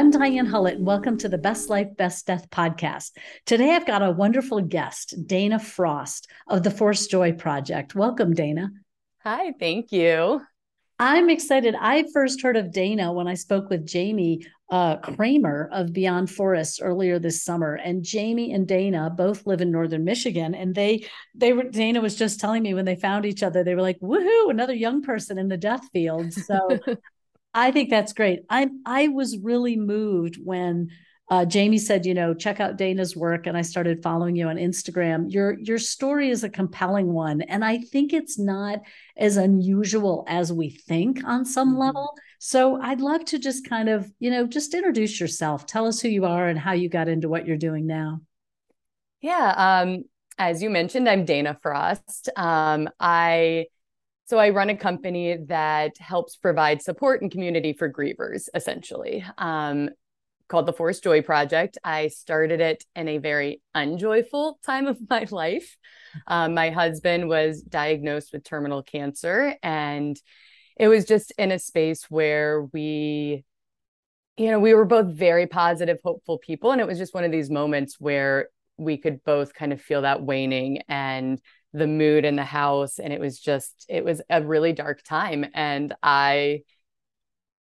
I'm Diane Hullet, and welcome to the Best Life, Best Death podcast. Today, I've got a wonderful guest, Dana Frost of the Forced Joy Project. Welcome, Dana. Hi, thank you. I'm excited. I first heard of Dana when I spoke with Jamie uh, Kramer of Beyond Forests earlier this summer, and Jamie and Dana both live in northern Michigan, and they they were Dana was just telling me when they found each other, they were like, "Woohoo! Another young person in the death field." So I think that's great. I I was really moved when uh, Jamie said, you know, check out Dana's work, and I started following you on Instagram. Your your story is a compelling one, and I think it's not as unusual as we think on some mm-hmm. level. So I'd love to just kind of, you know, just introduce yourself. Tell us who you are and how you got into what you're doing now. Yeah, um, as you mentioned, I'm Dana Frost. Um, I so I run a company that helps provide support and community for grievers, essentially, um, called the Forced Joy Project. I started it in a very unjoyful time of my life. Um, my husband was diagnosed with terminal cancer, and it was just in a space where we you know we were both very positive hopeful people and it was just one of these moments where we could both kind of feel that waning and the mood in the house and it was just it was a really dark time and i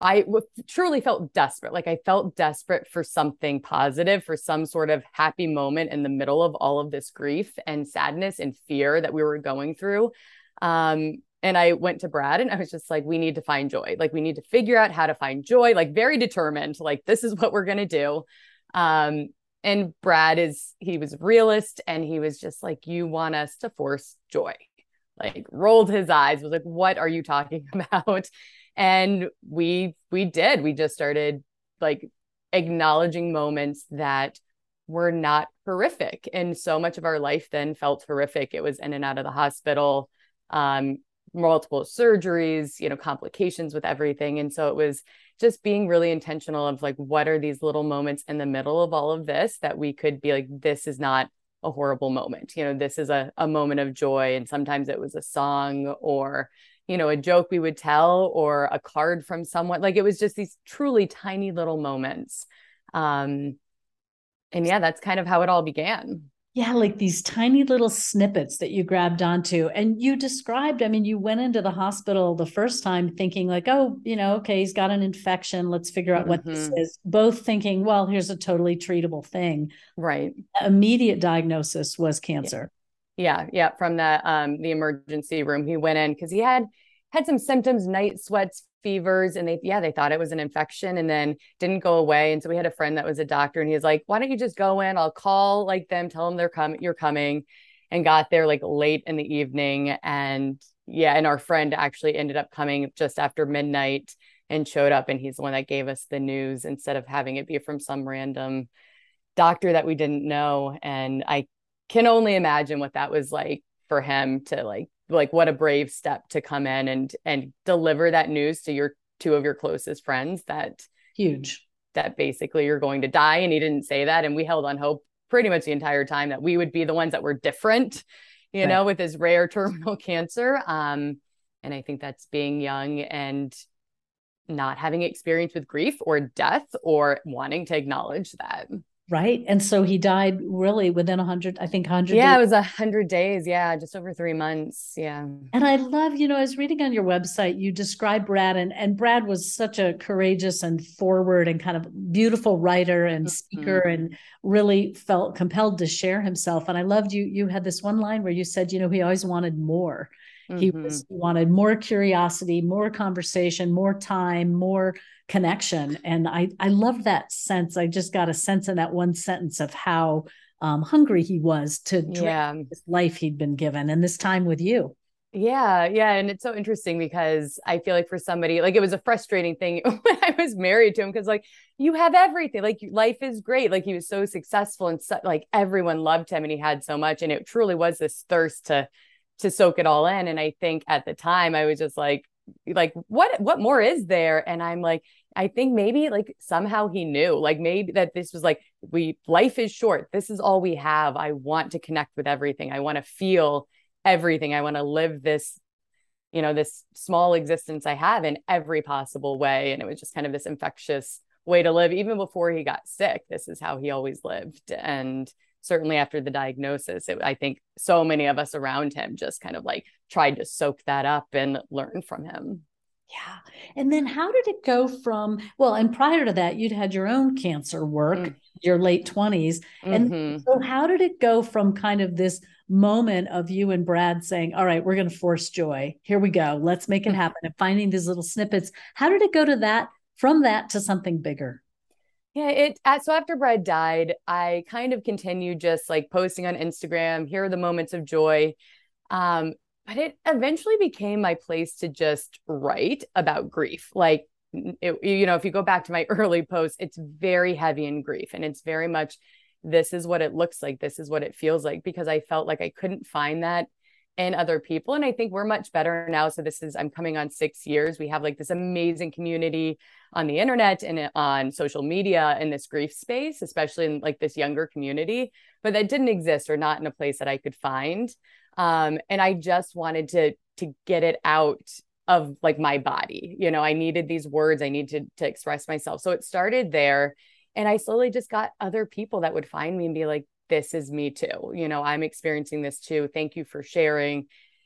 I w- truly felt desperate like i felt desperate for something positive for some sort of happy moment in the middle of all of this grief and sadness and fear that we were going through um and I went to Brad and I was just like, we need to find joy. Like, we need to figure out how to find joy, like, very determined, like, this is what we're going to do. Um, and Brad is he was realist and he was just like you want us to force joy. Like rolled his eyes was like what are you talking about? And we we did. We just started like acknowledging moments that were not horrific. And so much of our life then felt horrific. It was in and out of the hospital um multiple surgeries you know complications with everything. And so it was just being really intentional of like what are these little moments in the middle of all of this that we could be like this is not a horrible moment. You know this is a, a moment of joy. And sometimes it was a song or you know a joke we would tell or a card from someone. Like it was just these truly tiny little moments. Um and yeah that's kind of how it all began yeah, like these tiny little snippets that you grabbed onto. And you described, I mean, you went into the hospital the first time thinking, like, oh, you know, okay, he's got an infection. Let's figure out mm-hmm. what this mm-hmm. is. Both thinking, well, here's a totally treatable thing. Right. Immediate diagnosis was cancer. Yeah. Yeah. yeah. From the um the emergency room. He went in because he had had some symptoms, night sweats, fevers and they yeah they thought it was an infection and then didn't go away. And so we had a friend that was a doctor and he was like why don't you just go in? I'll call like them tell them they're coming you're coming and got there like late in the evening. And yeah and our friend actually ended up coming just after midnight and showed up and he's the one that gave us the news instead of having it be from some random doctor that we didn't know. And i can only imagine what that was like for him to like like what a brave step to come in and and deliver that news to your two of your closest friends that huge. that basically you're going to die. And he didn't say that. And we held on hope pretty much the entire time that we would be the ones that were different you right. know with his rare terminal cancer. Um and i think that's being young and not having experience with grief or death or wanting to acknowledge that right and so he died really within a 100 i think 100 yeah days. it was 100 days yeah just over three months yeah and i love you know i was reading on your website you described brad and, and brad was such a courageous and forward and kind of beautiful writer and mm-hmm. speaker mm-hmm. and really felt compelled to share himself and i loved you you had this one line where you said you know he always wanted more mm-hmm. he was he wanted more curiosity more conversation more time more connection. And I, I love that sense. I just got a sense in that one sentence of how um, hungry he was to yeah. this life he'd been given and this time with you. Yeah, yeah. And it's so interesting because I feel like for somebody, like it was a frustrating thing when I was married to him because, like, you have everything. Like, life is great. Like, he was so successful and so, like everyone loved him and he had so much. And it truly was this thirst to, to soak it all in. And I think at the time I was just like, like what what more is there and i'm like i think maybe like somehow he knew like maybe that this was like we life is short. This is all we have. I want to connect with everything. I want to feel everything. I want to live this you know this small existence i have in every possible way. And it was just kind of this infectious way to live even before he got sick. This is how he always lived. And certainly after the diagnosis it, i think so many of us around him just kind of like tried to soak that up and learn from him yeah. And then how did it go from, well, and prior to that, you'd had your own cancer work, mm. your late 20s. And mm-hmm. so how did it go from kind of this moment of you and Brad saying, all right, we're going to force joy. Here we go. Let's make it mm. happen. And finding these little snippets. How did it go to that, from that to something bigger? Yeah, it so after Brad died, I kind of continued just like posting on Instagram, here are the moments of joy. Um, but it eventually became my place to just write about grief. Like, it, you know, if you go back to my early posts, it's very heavy in grief and it's very much this is what it looks like, this is what it feels like, because I felt like I couldn't find that in other people. And I think we're much better now. So, this is, I'm coming on six years. We have like this amazing community on the internet and uh, on social media in this grief space, especially in like this younger community, but that didn't exist or not in a place that I could find um, and i just wanted to to get it out of like my body you know i needed these words i needed to, to express myself. So it started there and i slowly just got other people that would find me and be like this is me too you know i'm experiencing this too thank you for sharing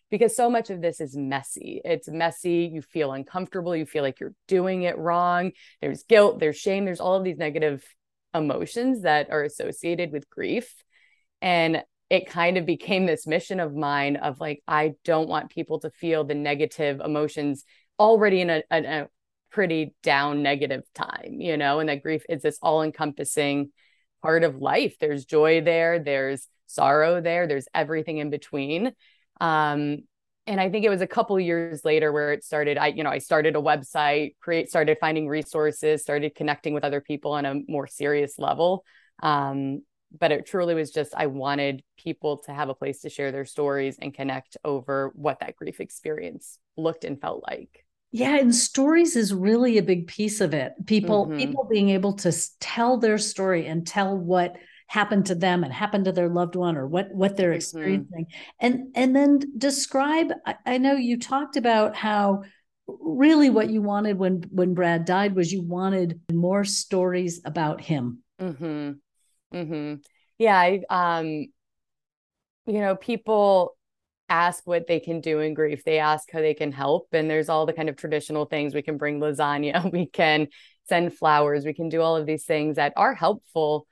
because so much of this is messy. It's messy you feel uncomfortable you feel like you're doing it wrong there's guilt there's shame there's all of these negative emotions that are associated with grief. And it kind of became this mission of mine of like i don't want people to feel the negative emotions already in a, a, a pretty down negative time you know and that grief is this all encompassing part of life. There's joy there there's sorrow there there's everything in between. Um and i think it was a couple years later where it started i you know i started a website create started finding resources started connecting with other people on a more serious level. Um but it truly was just I wanted people to have a place to share their stories and connect over what that grief experience looked and felt like. Yeah, and stories is really a big piece of it. People mm-hmm. people being able to tell their story and tell what happened to them and happened to their loved one or what what they're mm-hmm. experiencing. And and then describe I, I know you talked about how really what you wanted when when Brad died was you wanted more stories about him. Mm-hmm. Mm-hmm. Yeah, I, um, you know, people ask what they can do in grief. They ask how they can help, and there's all the kind of traditional things. We can bring lasagna, we can send flowers, we can do all of these things that are helpful.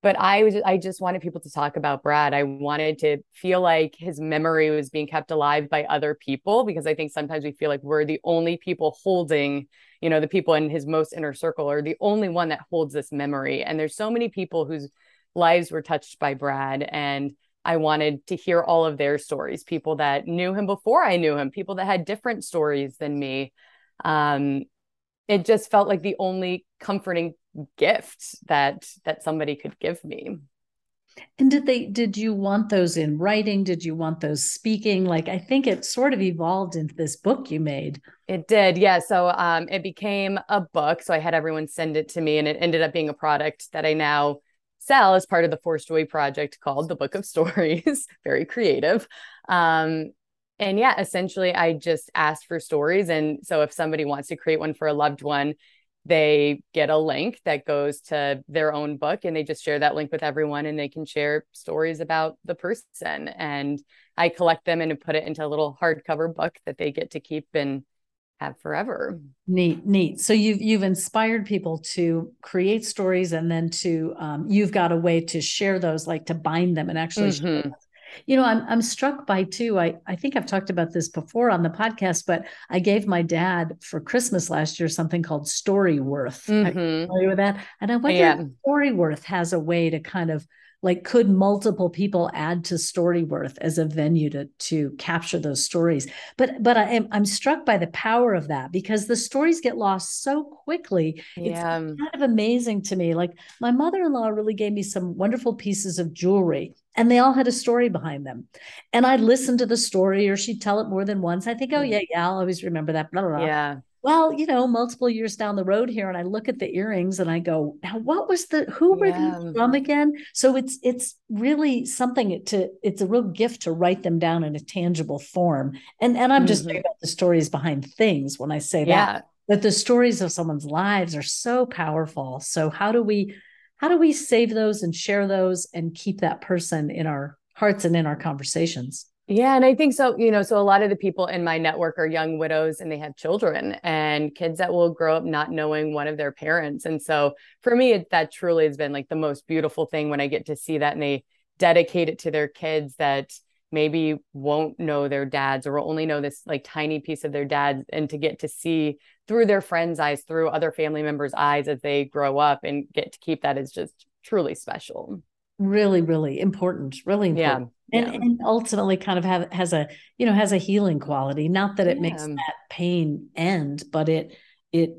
But I was, I just wanted people to talk about Brad. I wanted to feel like his memory was being kept alive by other people because I think sometimes we feel like we're the only people holding you know the people in his most inner circle are the only one that holds this memory and there's so many people whose lives were touched by brad and i wanted to hear all of their stories people that knew him before i knew him people that had different stories than me um, it just felt like the only comforting gift that that somebody could give me and did they did you want those in writing? Did you want those speaking? Like I think it sort of evolved into this book you made. It did. Yeah, so um it became a book. So I had everyone send it to me and it ended up being a product that I now sell as part of the Forced Joy project called The Book of Stories. Very creative. Um and yeah, essentially I just asked for stories and so if somebody wants to create one for a loved one, they get a link that goes to their own book and they just share that link with everyone and they can share stories about the person. And i collect them and put it into a little hardcover book that they get to keep and have forever. Neat neat. So you've you've inspired people to create stories and then to um, you've got a way to share those like to bind them and actually mm-hmm. You know, I'm I'm struck by too. I I think I've talked about this before on the podcast, but I gave my dad for Christmas last year something called Storyworth. Mm-hmm. familiar with that? And I wonder yeah. if Storyworth has a way to kind of like could multiple people add to storyworth as a venue to to capture those stories but but i am i'm struck by the power of that because the stories get lost so quickly yeah. it's kind of amazing to me like my mother-in-law really gave me some wonderful pieces of jewelry and they all had a story behind them and i'd listen to the story or she'd tell it more than once i think oh mm. yeah yeah i'll always remember that blah, blah, blah. yeah well, you know, multiple years down the road here, and I look at the earrings and I go, now what was the who were yeah. these from again? So it's it's really something to it's a real gift to write them down in a tangible form. And and I'm just mm-hmm. talking about the stories behind things when I say yeah. that. that the stories of someone's lives are so powerful. So how do we how do we save those and share those and keep that person in our hearts and in our conversations? Yeah, and I think so. You know, so a lot of the people in my network are young widows and they have children and kids that will grow up not knowing one of their parents. And so for me, it, that truly has been like the most beautiful thing when I get to see that and they dedicate it to their kids that maybe won't know their dads or will only know this like tiny piece of their dads and to get to see through their friends' eyes, through other family members' eyes as they grow up and get to keep that is just truly special. Really, really important. Really important. Yeah. And, yeah. and ultimately kind of have has a you know has a healing quality not that it yeah. makes that pain end but it it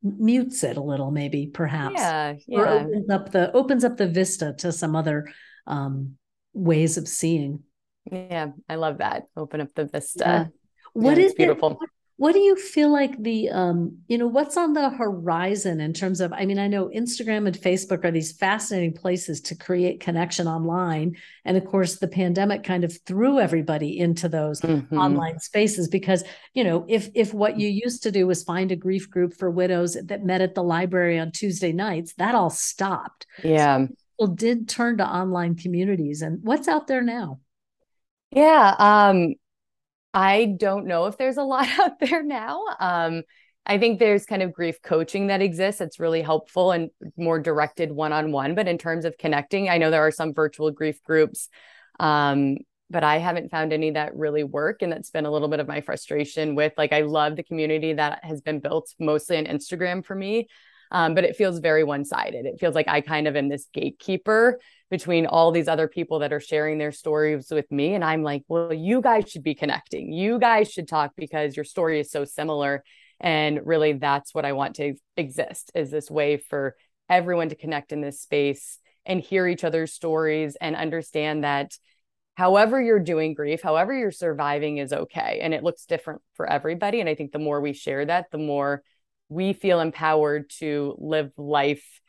mutes it a little maybe perhaps yeah yeah or opens up the opens up the vista to some other um ways of seeing yeah i love that open up the vista yeah. What is beautiful it, what do you feel like the um you know what's on the horizon in terms of i mean i know instagram and facebook are these fascinating places to create connection online. And of course the pandemic kind of threw everybody into those mm-hmm. online spaces because you know if if what you used to do was find a grief group for widows that met at the library on tuesday nights that all stopped. Yeah. so people did turn to online communities. And what's out there now? Yeah um I don't know if there's a lot out there now. Um, I think there's kind of grief coaching that exists that's really helpful and more directed one on one. But in terms of connecting, I know there are some virtual grief groups, um, but I haven't found any that really work. And that's been a little bit of my frustration with like, I love the community that has been built mostly on Instagram for me. Um, but it feels very one sided. It feels like I kind of am this gatekeeper between all these other people that are sharing their stories with me. And I'm like, well, you guys should be connecting. You guys should talk because your story is so similar. And really, that's what I want to exist is this way for everyone to connect in this space and hear each other's stories and understand that however you're doing grief, however you're surviving is okay. And it looks different for everybody. And I think the more we share that, the more we feel empowered to live life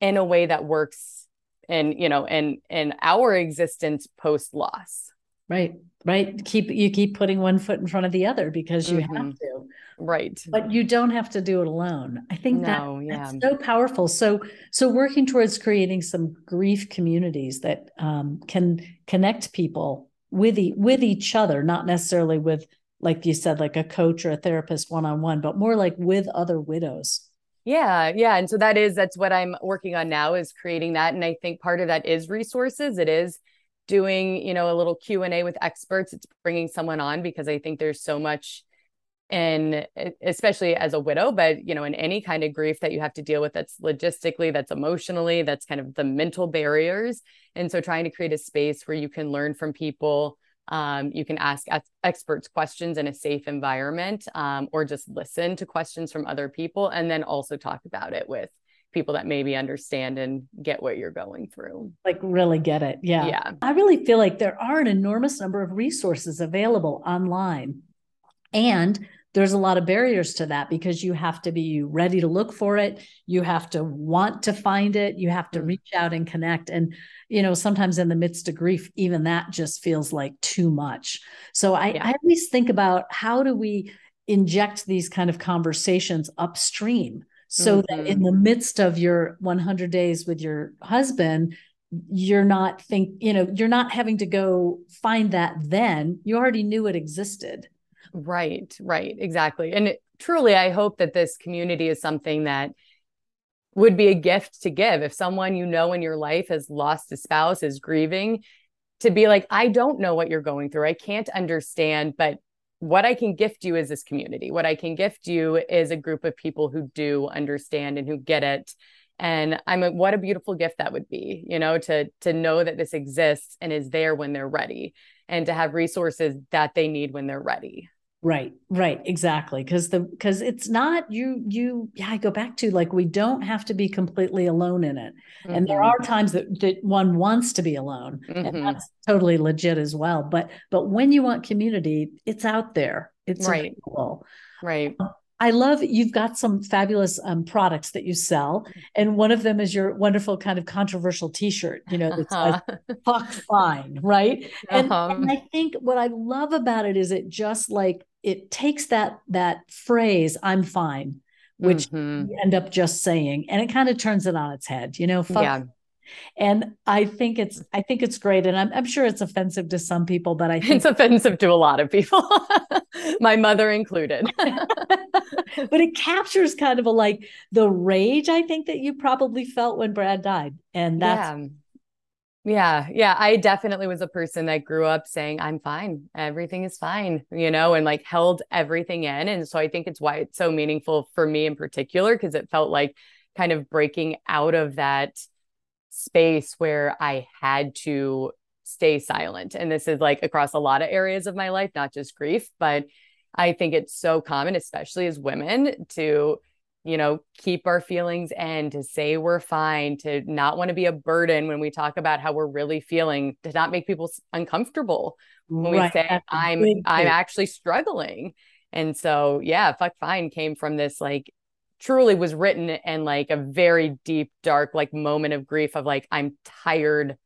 in a way that works and you know in in our existence post loss right right. Keep you keep putting one foot in front of the other because you mm-hmm. have to. Right. But you don't have to do it alone. I think no, that, yeah. that's so powerful. So so working towards creating some grief communities that um, can connect people with e- with each other not necessarily with like you said, like a coach or a therapist one on one, but more like with other widows. Yeah, yeah. And so that is that's what I'm working on now is creating that. And I think part of that is resources. It is doing, you know, a little Q&A with experts. It's bringing someone on because I think there's so much in especially as a widow but you know in any kind of grief that you have to deal with that's logistically that's emotionally that's kind of the mental barriers and so trying to create a space where you can learn from people um, you can ask experts questions in a safe environment um, or just listen to questions from other people and then also talk about it with people that maybe understand and get what you're going through. Like really get it. Yeah. Yeah. I really feel like there are an enormous number of resources available online. And there's a lot of barriers to that because you have to be ready to look for it you have to want to find it you have to mm. reach out and connect and you know sometimes in the midst of grief even that just feels like too much so i, yeah. I always think about how do we inject these kind of conversations upstream so mm-hmm. that in the midst of your 100 days with your husband you're not think you know you're not having to go find that then you already knew it existed Right, right, exactly. And it, truly, I hope that this community is something that would be a gift to give. If someone you know in your life has lost a spouse, is grieving, to be like, I don't know what you're going through. I can't understand, but what I can gift you is this community. What I can gift you is a group of people who do understand and who get it. And I'm a, what a beautiful gift that would be, you know, to to know that this exists and is there when they're ready and to have resources that they need when they're ready. Right, right, exactly. Because the because it's not you you yeah, I go back to like we don't have to be completely alone in it. Mm-hmm. And there mm-hmm. are times that, that one wants to be alone. Mm-hmm. And that's totally legit as well. But but when you want community, it's out there. It's right. Available. Right. I love you've got some fabulous um, products that you sell, and one of them is your wonderful kind of controversial T-shirt. You know, that's uh-huh. "fuck fine," right? Uh-huh. and I think what I love about it is it just like it takes that that phrase "I'm fine," which mm-hmm. end up just saying, and it kind of turns it on its head, you know, fuck yeah and i think it's i think it's great and i'm, I'm sure it's offensive to some people but i think it's offensive to a lot of people my mother included but it captures kind of a like the rage i think that you probably felt when brad died and that's yeah. Yeah, yeah, I definitely was a person that grew up saying I'm fine. Everything is fine, you know, and like held everything in. And so I think it's why it's so meaningful for me in particular because it felt like kind of breaking out of that space where I had to stay silent. And this is like across a lot of areas of my life, not just grief, but I think it's so common, especially as women, to, you know, keep our feelings and to say we're fine, to not want to be a burden when we talk about how we're really feeling, to not make people uncomfortable when right. we say I'm I'm actually struggling. And so yeah, fuck fine came from this like truly was written in like a very deep dark like moment of grief of like i'm tired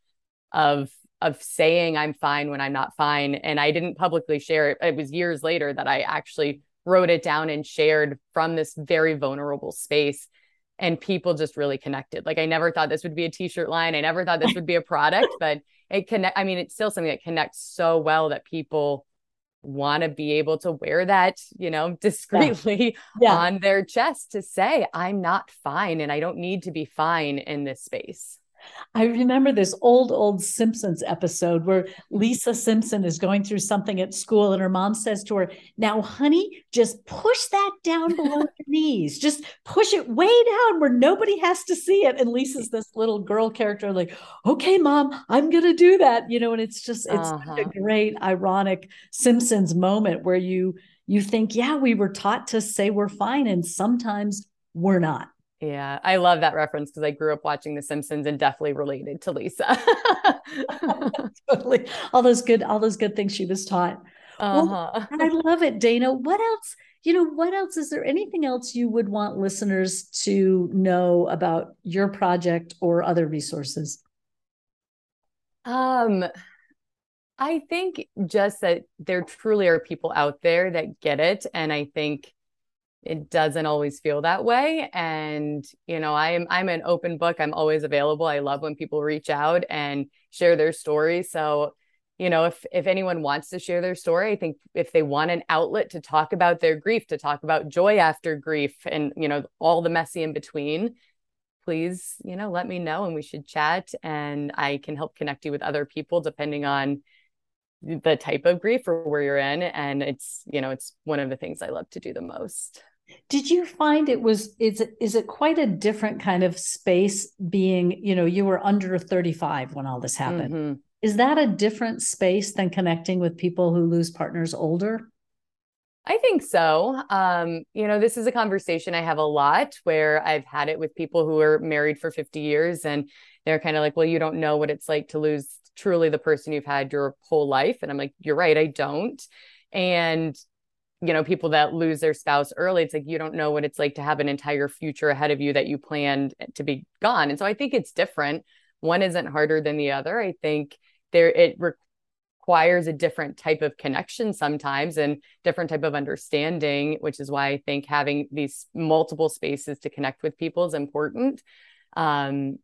of of saying i'm fine when i'm not fine and i didn't publicly share it it was years later that i actually wrote it down and shared from this very vulnerable space and people just really connected like i never thought this would be a t-shirt line i never thought this would be a product but it connect i mean it's still something that connects so well that people want to be able to wear that, you know, discreetly yeah. Yeah. on their chest to say, I'm not fine and I don't need to be fine in this space. I remember this old, old Simpsons episode where Lisa Simpson is going through something at school and her mom says to her, Now, honey, just push that down below your knees. Just push it way down where nobody has to see it. And Lisa's this little girl character, like, Okay, mom, I'm going to do that. You know, and it's just, it's uh-huh. a great, ironic Simpsons moment where you, you think, yeah, we were taught to say we're fine. And sometimes we're not. Yeah, I love that reference because I grew up watching The Simpsons and definitely related to Lisa. totally, all those good, all those good things she was taught. Uh-huh. Well, I love it, Dana. What else? You know, what else is there? Anything else you would want listeners to know about your project or other resources? Um, I think just that there truly are people out there that get it, and I think it doesn't always feel that way. And you know i'm i'm an open book. I'm always available. I love when people reach out and share their story. So you know if if anyone wants to share their story i think if they want an outlet to talk about their grief to talk about joy after grief and you know all the messy in between please you know let me know and we should chat and i can help connect you with other people depending on the type of grief or where you're in. And it's you know it's one of the things i love to do the most did you find it was is it is it quite a different kind of space being, you know, you were under 35 when all this happened. Mm-hmm. Is that a different space than connecting with people who lose partners older? I think so. Um, you know, this is a conversation I have a lot where I've had it with people who are married for 50 years and they're kind of like, well, you don't know what it's like to lose truly the person you've had your whole life. And I'm like, you're right, I don't. And you know people that lose their spouse early it's like you don't know what it's like to have an entire future ahead of you that you planned to be gone. And so i think it's different. One isn't harder than the other. I think there it requires a different type of connection sometimes and different type of understanding which is why i think having these multiple spaces to connect with people is important. Um,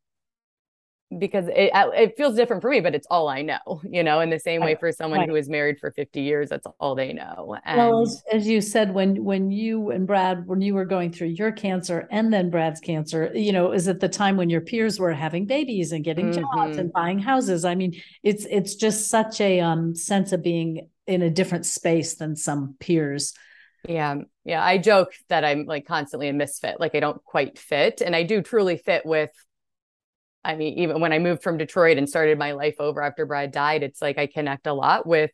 because it it feels different for me, but it's all I know, you know. In the same way, for someone right. who is married for fifty years, that's all they know. And well, as, as, you said, when when you and Brad, when you were going through your cancer and then Brad's cancer, you know, is at the time when your peers were having babies and getting mm-hmm. jobs and buying houses. I mean, it's it's just such a um, sense of being in a different space than some peers. Yeah. Yeah. I joke that I'm like constantly a misfit. Like I don't quite fit. And I do truly fit with I mean, even when I moved from Detroit and started my life over after Brad died, it's like I connect a lot with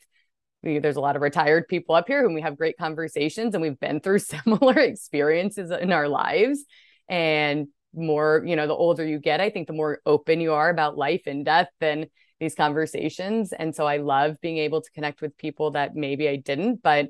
there's a lot of retired people up here whom we have great conversations and we've been through similar experiences in our lives. And more, you know, the older you get, I think the more open you are about life and death and these conversations. And so I love being able to connect with people that maybe I didn't, but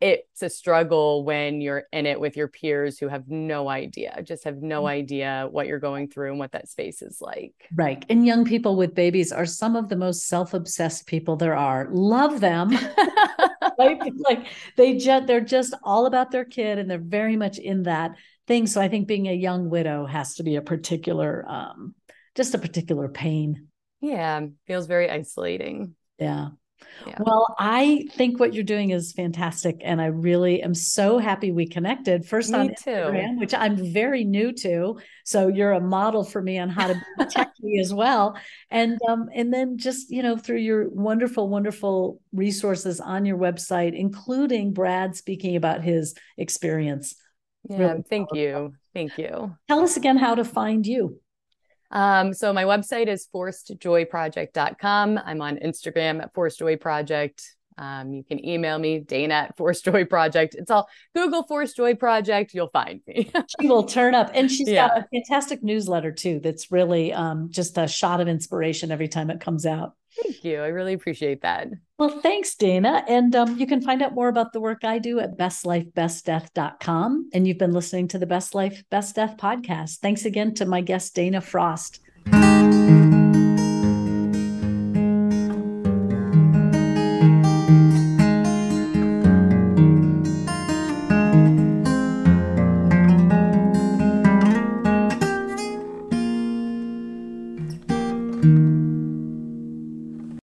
it's a struggle when you're in it with your peers who have no idea, just have no mm. idea what you're going through and what that space is like. Right. And young people with babies are some of the most self obsessed people there are. Love them. like they just they're just all about their kid and they're very much in that thing. So I think being a young widow has to be a particular um just a particular pain. Yeah, feels very isolating. Yeah. Yeah. Well, I think what you're doing is fantastic. And I really am so happy we connected first me on Instagram, too. which I'm very new to. So you're a model for me on how to be techy as well. And um, and then just, you know, through your wonderful, wonderful resources on your website, including Brad speaking about his experience. Yeah, really thank powerful. you. Thank you. Tell us again how to find you. Um, so my website is forcedjoyproject.com. I'm on Instagram at forcedjoyproject. Um, you can email me, Dana at Forced Joy Project. It's all Google Forced Joy Project. You'll find me. she will turn up. And she's yeah. got a fantastic newsletter too that's really um, just a shot of inspiration every time it comes out. Thank you. I really appreciate that. Well, thanks, Dana. And um, you can find out more about the work I do at bestlifebestdeath.com. And you've been listening to the Best Life, Best Death podcast. Thanks again to my guest, Dana Frost.